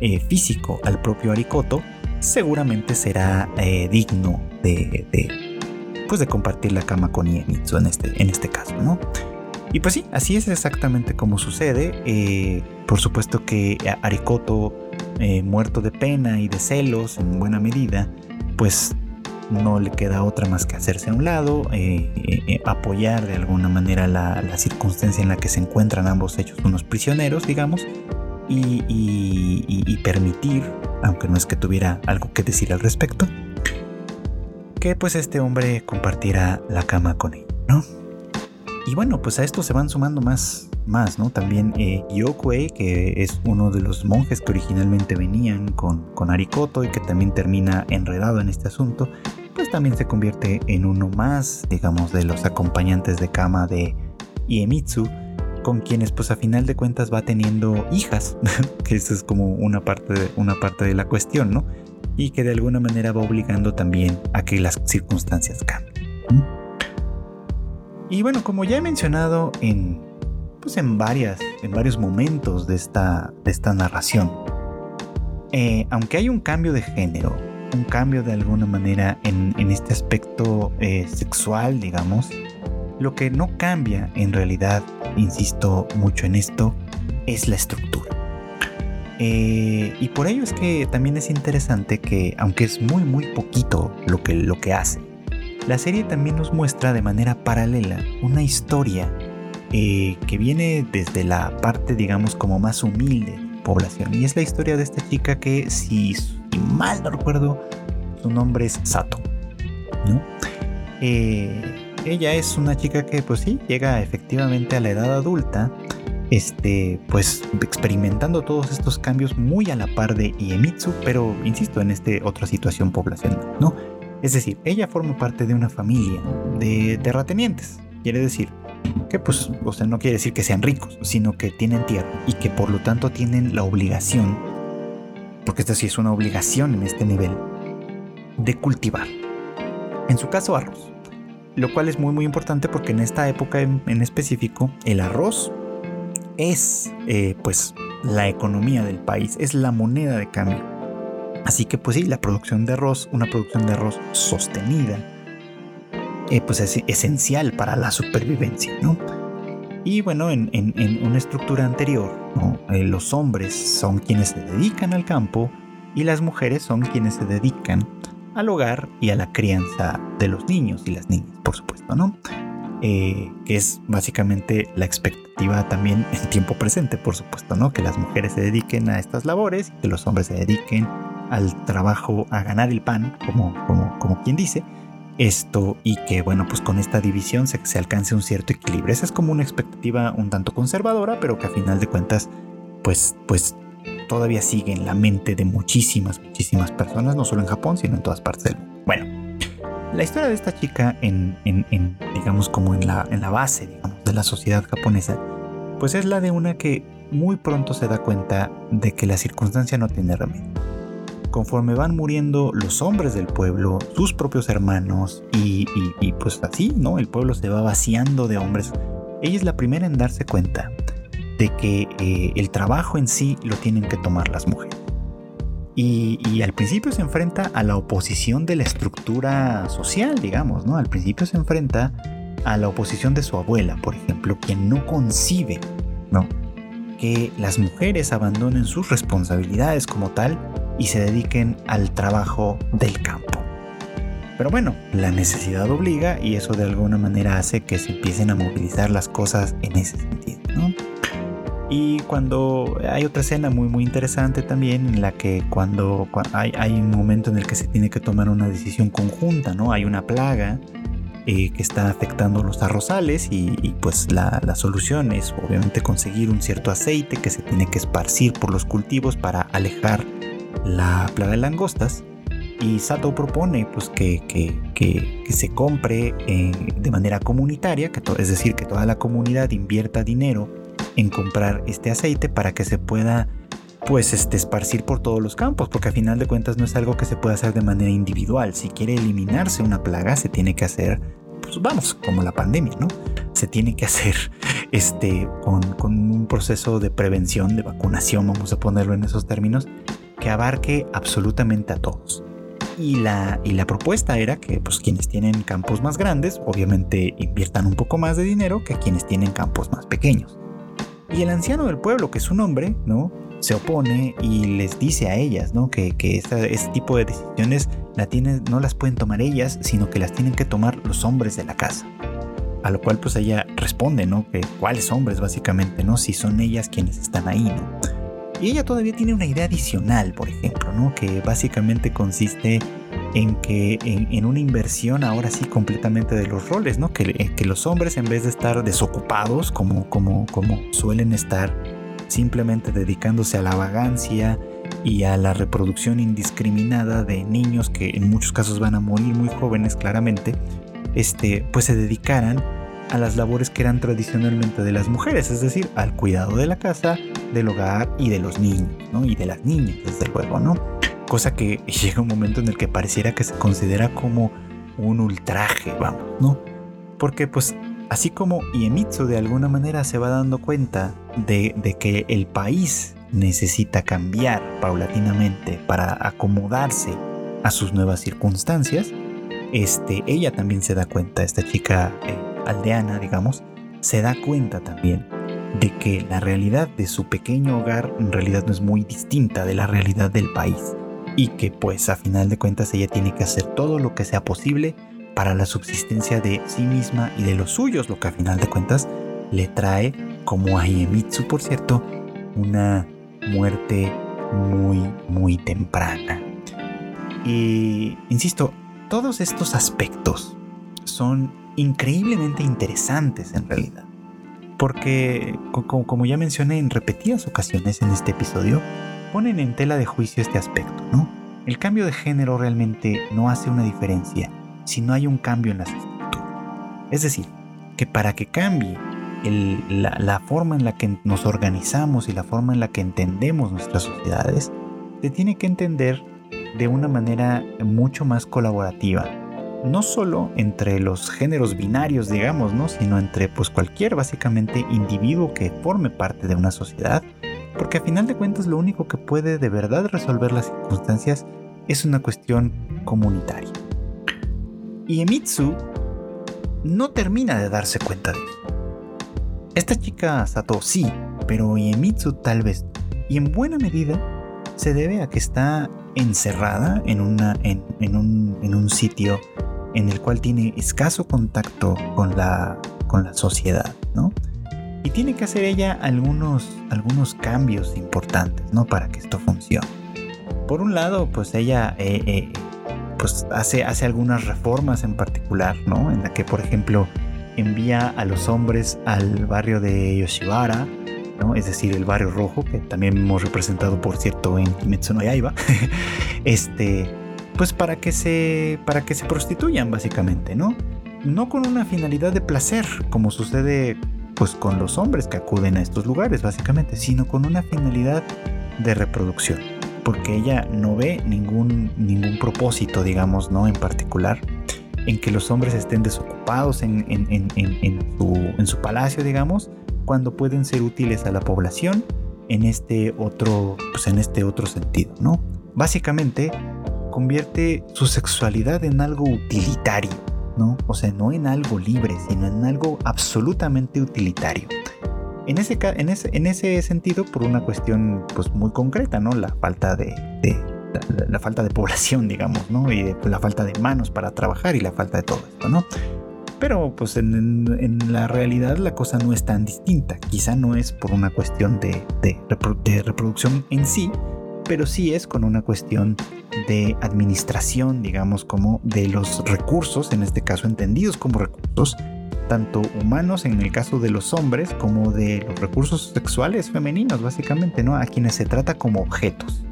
eh, físico al propio Arikoto, seguramente será eh, digno de, pues de compartir la cama con Iemitsu en este, en este caso, ¿no? Y pues sí, así es exactamente como sucede. Eh, por supuesto que Arikoto, eh, muerto de pena y de celos en buena medida, pues no le queda otra más que hacerse a un lado, eh, apoyar de alguna manera la, circunstancia en la que se encuentran ambos hechos unos prisioneros, digamos, y permitir, aunque no es que tuviera algo que decir al respecto, que pues este hombre compartiera la cama con él, ¿no? Y bueno, pues a esto se van sumando más, más ¿no? También eh, que es uno de los monjes que originalmente venían con, con Arikoto y que también termina enredado en este asunto, pues también se convierte en uno más, digamos, de los acompañantes de cama de Iemitsu, con quienes pues a final de cuentas va teniendo hijas, que eso es como una parte, de, una parte de la cuestión, ¿no? Y que de alguna manera va obligando también a que las circunstancias cambien. Y bueno, como ya he mencionado en, pues en, varias, en varios momentos de esta, de esta narración, eh, aunque hay un cambio de género, un cambio de alguna manera en, este aspecto eh, sexual, digamos, lo que no cambia en realidad, insisto mucho en esto, es la estructura. Eh, y por ello es que también es interesante que, aunque es muy muy poquito lo que, lo que hace, la serie también nos muestra de manera paralela una historia eh, que viene desde la parte, digamos, como más humilde de la población. Y es la historia de esta chica que, si, mal no recuerdo, su nombre es Sato. Eh, ella es una chica que, pues sí, llega efectivamente a la edad adulta este, pues experimentando todos estos cambios muy a la par de Iemitsu, pero insisto en esta otra situación poblacional, ¿no? Es decir, ella forma parte de una familia de terratenientes, quiere decir que pues, o sea, no quiere decir que sean ricos, sino que tienen tierra y que por lo tanto tienen la obligación, porque esto sí es una obligación en este nivel, de cultivar. En su caso, arroz. Lo cual es muy muy importante porque en esta época en específico el arroz es eh, pues la economía del país, es la moneda de cambio. Así que pues sí, la producción de arroz, una producción de arroz sostenida, eh, pues es esencial para la supervivencia, ¿no? Y bueno, en, una estructura anterior, eh, los hombres son quienes se dedican al campo y las mujeres son quienes se dedican al hogar y a la crianza de los niños y las niñas, por supuesto, ¿no? Eh, que es básicamente la expectativa también en tiempo presente, por supuesto, ¿no? Que las mujeres se dediquen a estas labores que los hombres se dediquen al trabajo, a ganar el pan, como, como, como quien dice. Esto y que, bueno, pues con esta división se, se alcance un cierto equilibrio. Esa es como una expectativa un tanto conservadora, pero que a final de cuentas, pues, pues todavía sigue en la mente de muchísimas, muchísimas personas, no solo en Japón, sino en todas partes del mundo. Bueno, la historia de esta chica en, digamos, como en la, en la base, de la sociedad japonesa, pues es la de una que muy pronto se da cuenta de que la circunstancia no tiene remedio. Conforme van muriendo los hombres del pueblo, sus propios hermanos, y, pues así, ¿no? El pueblo se va vaciando de hombres. Ella es la primera en darse cuenta de que eh, el trabajo en sí lo tienen que tomar las mujeres. Y, al principio se enfrenta a la oposición de la estructura social, digamos, ¿no? Al principio se enfrenta a la oposición de su abuela, por ejemplo, quien no concibe, ¿no? Que las mujeres abandonen sus responsabilidades como tal y se dediquen al trabajo del campo. Pero bueno, la necesidad obliga y eso de alguna manera hace que se empiecen a movilizar las cosas en ese sentido, ¿no? Y cuando hay otra escena muy muy interesante también en la que cuando, hay, un momento en el que se tiene que tomar una decisión conjunta, ¿no? Hay una plaga eh, que está afectando los arrozales y, pues la, la, solución es obviamente conseguir un cierto aceite que se tiene que esparcir por los cultivos para alejar la plaga de langostas. Y Sato propone pues que, que, que, se compre eh, de manera comunitaria, que es decir, que toda la comunidad invierta dinero en comprar este aceite para que se pueda pues este, esparcir por todos los campos, porque a final de cuentas no es algo que se pueda hacer de manera individual. Si quiere eliminarse una plaga, se tiene que hacer, pues vamos, como la pandemia, ¿no? Se tiene que hacer este, con, un proceso de prevención, de vacunación, vamos a ponerlo en esos términos, que abarque absolutamente a todos. Y la, y la propuesta era que pues, quienes tienen campos más grandes, obviamente inviertan un poco más de dinero que quienes tienen campos más pequeños. Y el anciano del pueblo, que es un hombre, ¿no? Se opone y les dice a ellas, ¿no? Que, que este tipo de decisiones la tienen, no las pueden tomar ellas, sino que las tienen que tomar los hombres de la casa. A lo cual pues ella responde, ¿no? Que cuáles hombres básicamente, ¿no? Si son ellas quienes están ahí, ¿no? Y ella todavía tiene una idea adicional, por ejemplo, ¿no? Que básicamente consiste en que en, una inversión ahora sí completamente de los roles, ¿no? Que, eh, que, los hombres en vez de estar desocupados como, como, como suelen estar, simplemente dedicándose a la vagancia y a la reproducción indiscriminada de niños que en muchos casos van a morir muy jóvenes claramente, este, pues se dedicaran a las labores que eran tradicionalmente de las mujeres, es decir, al cuidado de la casa, del hogar y de los niños, ¿no? Y de las niñas, desde luego, ¿no? Cosa que llega un momento en el que pareciera que se considera como un ultraje, vamos, ¿no? Porque pues así como Iemitsu de alguna manera se va dando cuenta de, que el país necesita cambiar paulatinamente para acomodarse a sus nuevas circunstancias, este, ella también se da cuenta, esta chica eh, aldeana, digamos, se da cuenta también de que la realidad de su pequeño hogar en realidad no es muy distinta de la realidad del país y que pues a final de cuentas ella tiene que hacer todo lo que sea posible para la subsistencia de sí misma y de los suyos, lo que a final de cuentas le trae, como a Iemitsu por cierto, una muerte muy, muy temprana. Y, insisto, todos estos aspectos son increíblemente interesantes en realidad. Porque, como ya mencioné en repetidas ocasiones en este episodio, ponen en tela de juicio este aspecto, ¿no? El cambio de género realmente no hace una diferencia si no hay un cambio en las estructuras. Es decir, que para que cambie la, forma en la que nos organizamos y la forma en la que entendemos nuestras sociedades, se tiene que entender de una manera mucho más colaborativa. No solo entre los géneros binarios, digamos, ¿no? sino entre pues, cualquier básicamente individuo que forme parte de una sociedad, porque a final de cuentas lo único que puede de verdad resolver las circunstancias es una cuestión comunitaria. Y Emitsu no termina de darse cuenta de eso. Esta chica Sato sí, pero Iemitsu tal vez. Y en buena medida se debe a que está encerrada en un sitio en el cual tiene escaso contacto con la, con la sociedad, ¿no? Y tiene que hacer ella algunos, algunos cambios importantes, ¿no? Para que esto funcione. Por un lado, pues ella eh, eh, pues hace, hace algunas reformas en particular, ¿no? En la que, por ejemplo, envía a los hombres al barrio de Yoshibara, ¿no? es decir, el barrio rojo, que también hemos representado, por cierto, en Kimetsu no Yaiba, este, pues para que, se, para que se prostituyan, básicamente, ¿no? No con una finalidad de placer, como sucede pues con los hombres que acuden a estos lugares, básicamente, sino con una finalidad de reproducción, porque ella no ve ningún, ningún propósito, digamos, ¿no? En particular en que los hombres estén desocupados en, su, palacio, digamos, cuando pueden ser útiles a la población en este otro, pues en este otro sentido, ¿no? Básicamente convierte su sexualidad en algo utilitario, ¿no? O sea, no en algo libre, sino en algo absolutamente utilitario. En ese, en ese, en ese sentido, por una cuestión pues, muy concreta, ¿no? La falta de la, falta de población, digamos, ¿no? Y la falta de manos para trabajar y la falta de todo esto, ¿no? Pero pues en, la realidad la cosa no es tan distinta. Quizá no es por una cuestión de, de, reproducción en sí, pero sí es con una cuestión de administración, digamos, como de los recursos, en este caso entendidos como recursos, tanto humanos en el caso de los hombres como de los recursos sexuales femeninos, básicamente, ¿no? A quienes se trata como objetos.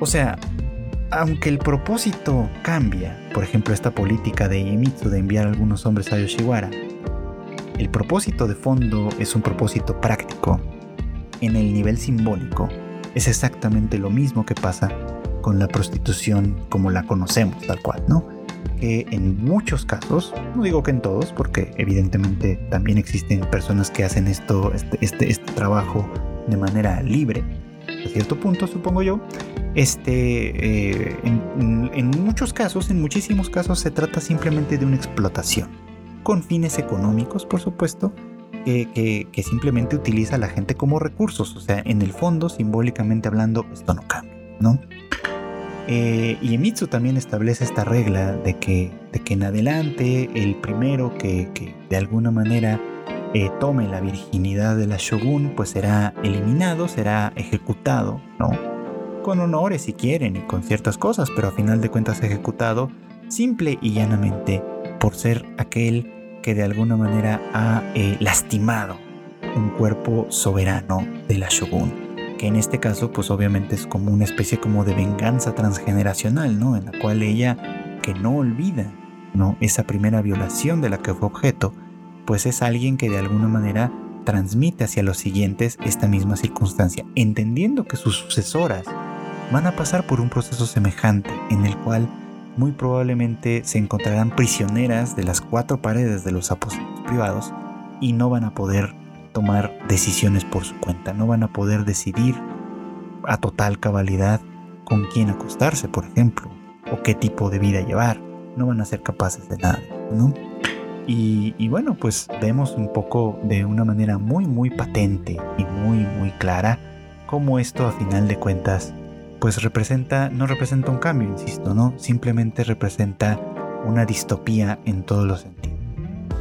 O sea, aunque el propósito cambia, por ejemplo esta política de Iemitsu de enviar a algunos hombres a Yoshiwara, el propósito de fondo es un propósito práctico. En el nivel simbólico es exactamente lo mismo que pasa con la prostitución como la conocemos tal cual, ¿no? Que en muchos casos, no digo que en todos, porque evidentemente también existen personas que hacen esto, este, este, este trabajo de manera libre, a cierto punto supongo yo, este, eh, en, muchos casos, en muchísimos casos, se trata simplemente de una explotación, con fines económicos, por supuesto, que, simplemente utiliza a la gente como recursos. O sea, en el fondo, simbólicamente hablando, esto no cambia, ¿no? Eh, y Emitsu también establece esta regla de que, de que en adelante el primero que, de alguna manera eh, tome la virginidad de la shogun, pues será eliminado, será ejecutado, ¿no? con honores si quieren y con ciertas cosas, pero a final de cuentas ejecutado simple y llanamente por ser aquel que de alguna manera ha eh, lastimado un cuerpo soberano de la shogun, que en este caso pues obviamente es como una especie como de venganza transgeneracional, ¿no? En la cual ella que no olvida, ¿no? Esa primera violación de la que fue objeto, pues es alguien que de alguna manera transmite hacia los siguientes esta misma circunstancia, entendiendo que sus sucesoras van a pasar por un proceso semejante en el cual muy probablemente se encontrarán prisioneras de las cuatro paredes de los aposentos privados y no van a poder tomar decisiones por su cuenta, no van a poder decidir a total cabalidad con quién acostarse, por ejemplo, o qué tipo de vida llevar, no van a ser capaces de nada, ¿no? Y, y, bueno, pues vemos un poco de una manera muy, muy patente y muy, muy clara cómo esto a final de cuentas pues representa, no representa un cambio, insisto, ¿no? Simplemente representa una distopía en todos los sentidos.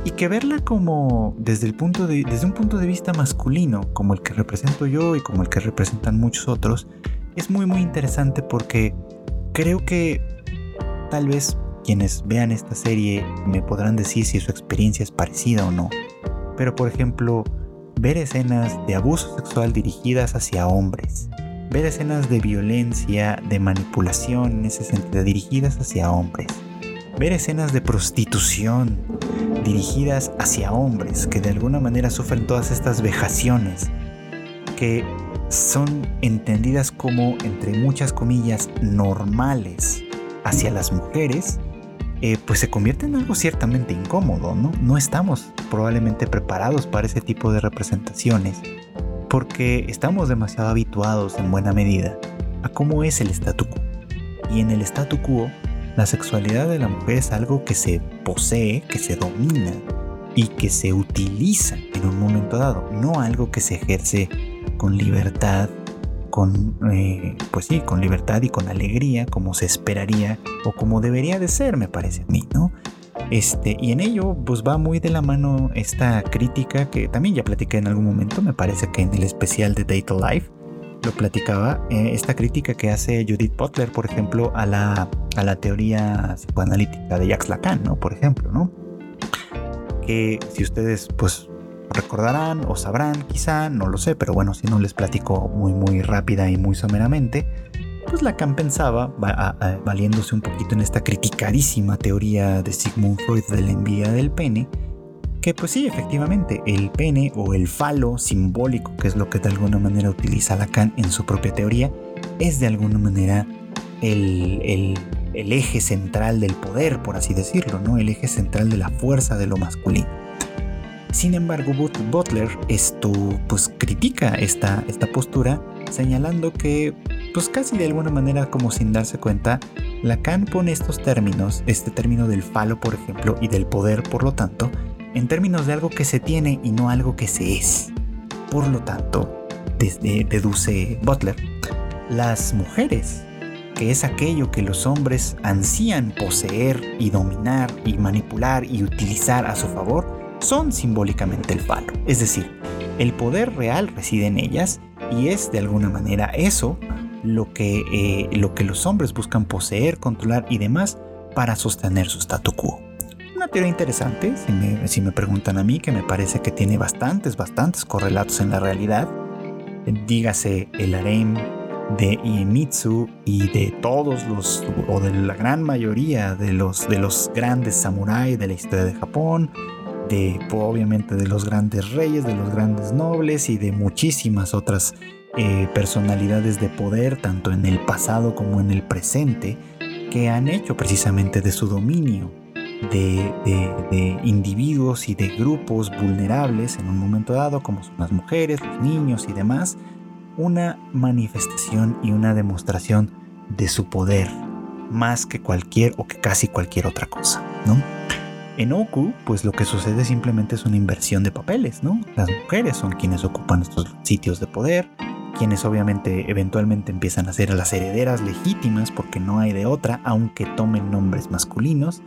Y que verla como desde, el punto de, desde un punto de vista masculino, como el que represento yo y como el que representan muchos otros, es muy muy interesante porque creo que tal vez quienes vean esta serie me podrán decir si su experiencia es parecida o no. Pero por ejemplo, ver escenas de abuso sexual dirigidas hacia hombres, ver escenas de violencia, de manipulación en ese sentido, dirigidas hacia hombres. Ver escenas de prostitución dirigidas hacia hombres que de alguna manera sufren todas estas vejaciones que son entendidas como, entre muchas comillas, normales hacia las mujeres, eh, pues se convierte en algo ciertamente incómodo, ¿no? No estamos probablemente preparados para ese tipo de representaciones porque estamos demasiado habituados en buena medida a cómo es el statu quo. Y en el statu quo, la sexualidad de la mujer es algo que se posee, que se domina y que se utiliza en un momento dado, no algo que se ejerce con libertad, con, eh, pues sí, con libertad y con alegría, como se esperaría o como debería de ser, me parece a mí, ¿no? Este, y en ello, pues va muy de la mano esta crítica que también ya platiqué en algún momento, me parece que en el especial de Data Life lo platicaba, eh, esta crítica que hace Judith Butler, por ejemplo, a la, a la teoría psicoanalítica de Jacques Lacan, ¿no? Por ejemplo, ¿no? Que si ustedes, pues, recordarán o sabrán, quizá, no lo sé, pero bueno, si no les platico muy, muy rápida y muy someramente, pues Lacan pensaba, valiéndose un poquito en esta criticadísima teoría de Sigmund Freud de la envidia del pene, que pues sí, efectivamente, el pene o el falo simbólico, que es lo que de alguna manera utiliza Lacan en su propia teoría, es de alguna manera el, eje central del poder, por así decirlo, ¿no? El eje central de la fuerza de lo masculino. Sin embargo, Butler esto, pues, critica esta, esta postura señalando que pues casi de alguna manera como sin darse cuenta, Lacan pone estos términos, este término del falo por ejemplo y del poder por lo tanto, en términos de algo que se tiene y no algo que se es. Por lo tanto, desde, deduce Butler, las mujeres, que es aquello que los hombres ansían poseer y dominar y manipular y utilizar a su favor, son simbólicamente el falo. Es decir, el poder real reside en ellas y es de alguna manera eso lo que, eh, lo que los hombres buscan poseer, controlar y demás para sostener su statu quo. Una teoría interesante, si me, si me preguntan a mí, que me parece que tiene bastantes, bastantes correlatos en la realidad. Dígase el harem de Iemitsu y de todos los, o de la gran mayoría de los, de los grandes samuráis de la historia de Japón, de obviamente de los grandes reyes, de los grandes nobles y de muchísimas otras eh, personalidades de poder, tanto en el pasado como en el presente, que han hecho precisamente de su dominio de, de, individuos y de grupos vulnerables en un momento dado, como son las mujeres, los niños y demás, una manifestación y una demostración de su poder, más que cualquier o que casi cualquier otra cosa, ¿no? En Oku, pues lo que sucede simplemente es una inversión de papeles, ¿no? Las mujeres son quienes ocupan estos sitios de poder, quienes obviamente eventualmente empiezan a ser las herederas legítimas porque no hay de otra, aunque tomen nombres masculinos,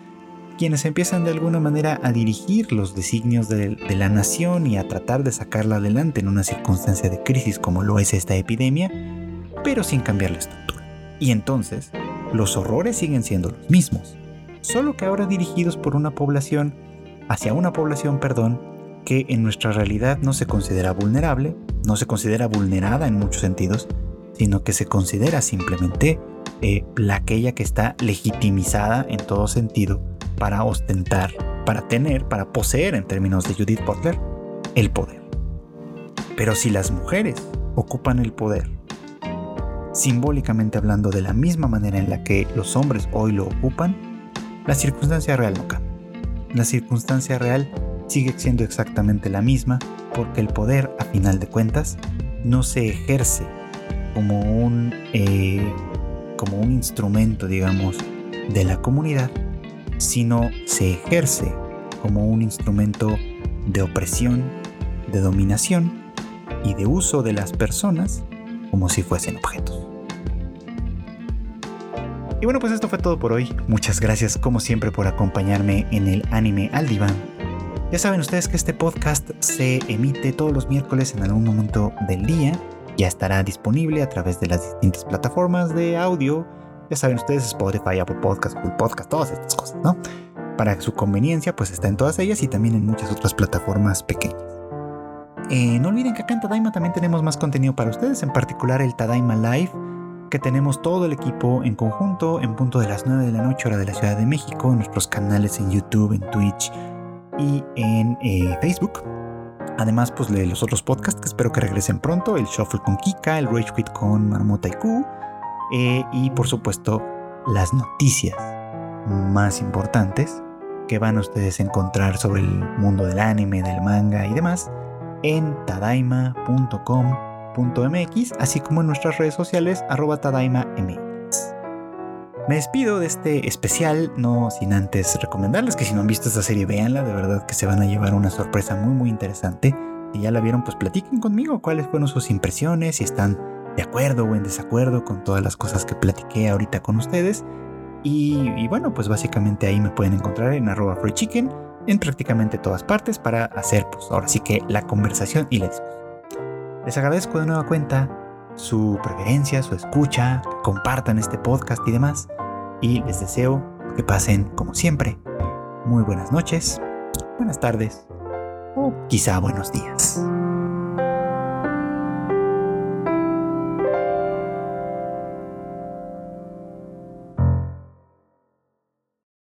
quienes empiezan de alguna manera a dirigir los designios de, la nación y a tratar de sacarla adelante en una circunstancia de crisis como lo es esta epidemia, pero sin cambiar la estructura. Y entonces, los horrores siguen siendo los mismos, solo que ahora dirigidos por una población, hacia una población, perdón, que en nuestra realidad no se considera vulnerable, no se considera vulnerada en muchos sentidos, sino que se considera simplemente eh, la aquella que está legitimizada en todo sentido para ostentar, para tener, para poseer, en términos de Judith Butler, el poder. Pero si las mujeres ocupan el poder simbólicamente hablando de la misma manera en la que los hombres hoy lo ocupan, la circunstancia real no cambia. La circunstancia real sigue siendo exactamente la misma porque el poder, a final de cuentas, no se ejerce como un, eh, como un instrumento, digamos, de la comunidad, sino se ejerce como un instrumento de opresión, de dominación y de uso de las personas como si fuesen objetos. Y bueno, pues esto fue todo por hoy. Muchas gracias como siempre por acompañarme en el anime al diván. Ya saben ustedes que este podcast se emite todos los miércoles en algún momento del día. Ya estará disponible a través de las distintas plataformas de audio. Ya saben ustedes Spotify, Apple Podcast, Google Podcast, todas estas cosas, ¿no? Para su conveniencia, pues está en todas ellas y también en muchas otras plataformas pequeñas. Eh, no olviden que acá en Tadaima también tenemos más contenido para ustedes, en particular el Tadaima Live, que tenemos todo el equipo en conjunto en punto de las 9 de la noche hora de la Ciudad de México, en nuestros canales en YouTube, en Twitch y en eh, Facebook. Además, pues de los otros podcasts que espero que regresen pronto, el Shuffle con Kika, el Rage Quit con Marmota y Q, eh, y por supuesto las noticias más importantes que van a ustedes a encontrar sobre el mundo del anime, del manga y demás en tadaima.com.mx, así como en nuestras redes sociales tadaimamx. Me despido de este especial, no sin antes recomendarles que si no han visto esta serie, véanla, de verdad que se van a llevar una sorpresa muy muy interesante. Si ya la vieron, pues platiquen conmigo cuáles fueron sus impresiones, si están de acuerdo o en desacuerdo con todas las cosas que platiqué ahorita con ustedes. Y, bueno, pues básicamente ahí me pueden encontrar en arroba freechicken en prácticamente todas partes para hacer, pues ahora sí que la conversación y la. Les agradezco de nueva cuenta su preferencia, su escucha, compartan este podcast y demás. Y les deseo que pasen, como siempre, muy buenas noches, buenas tardes o quizá buenos días.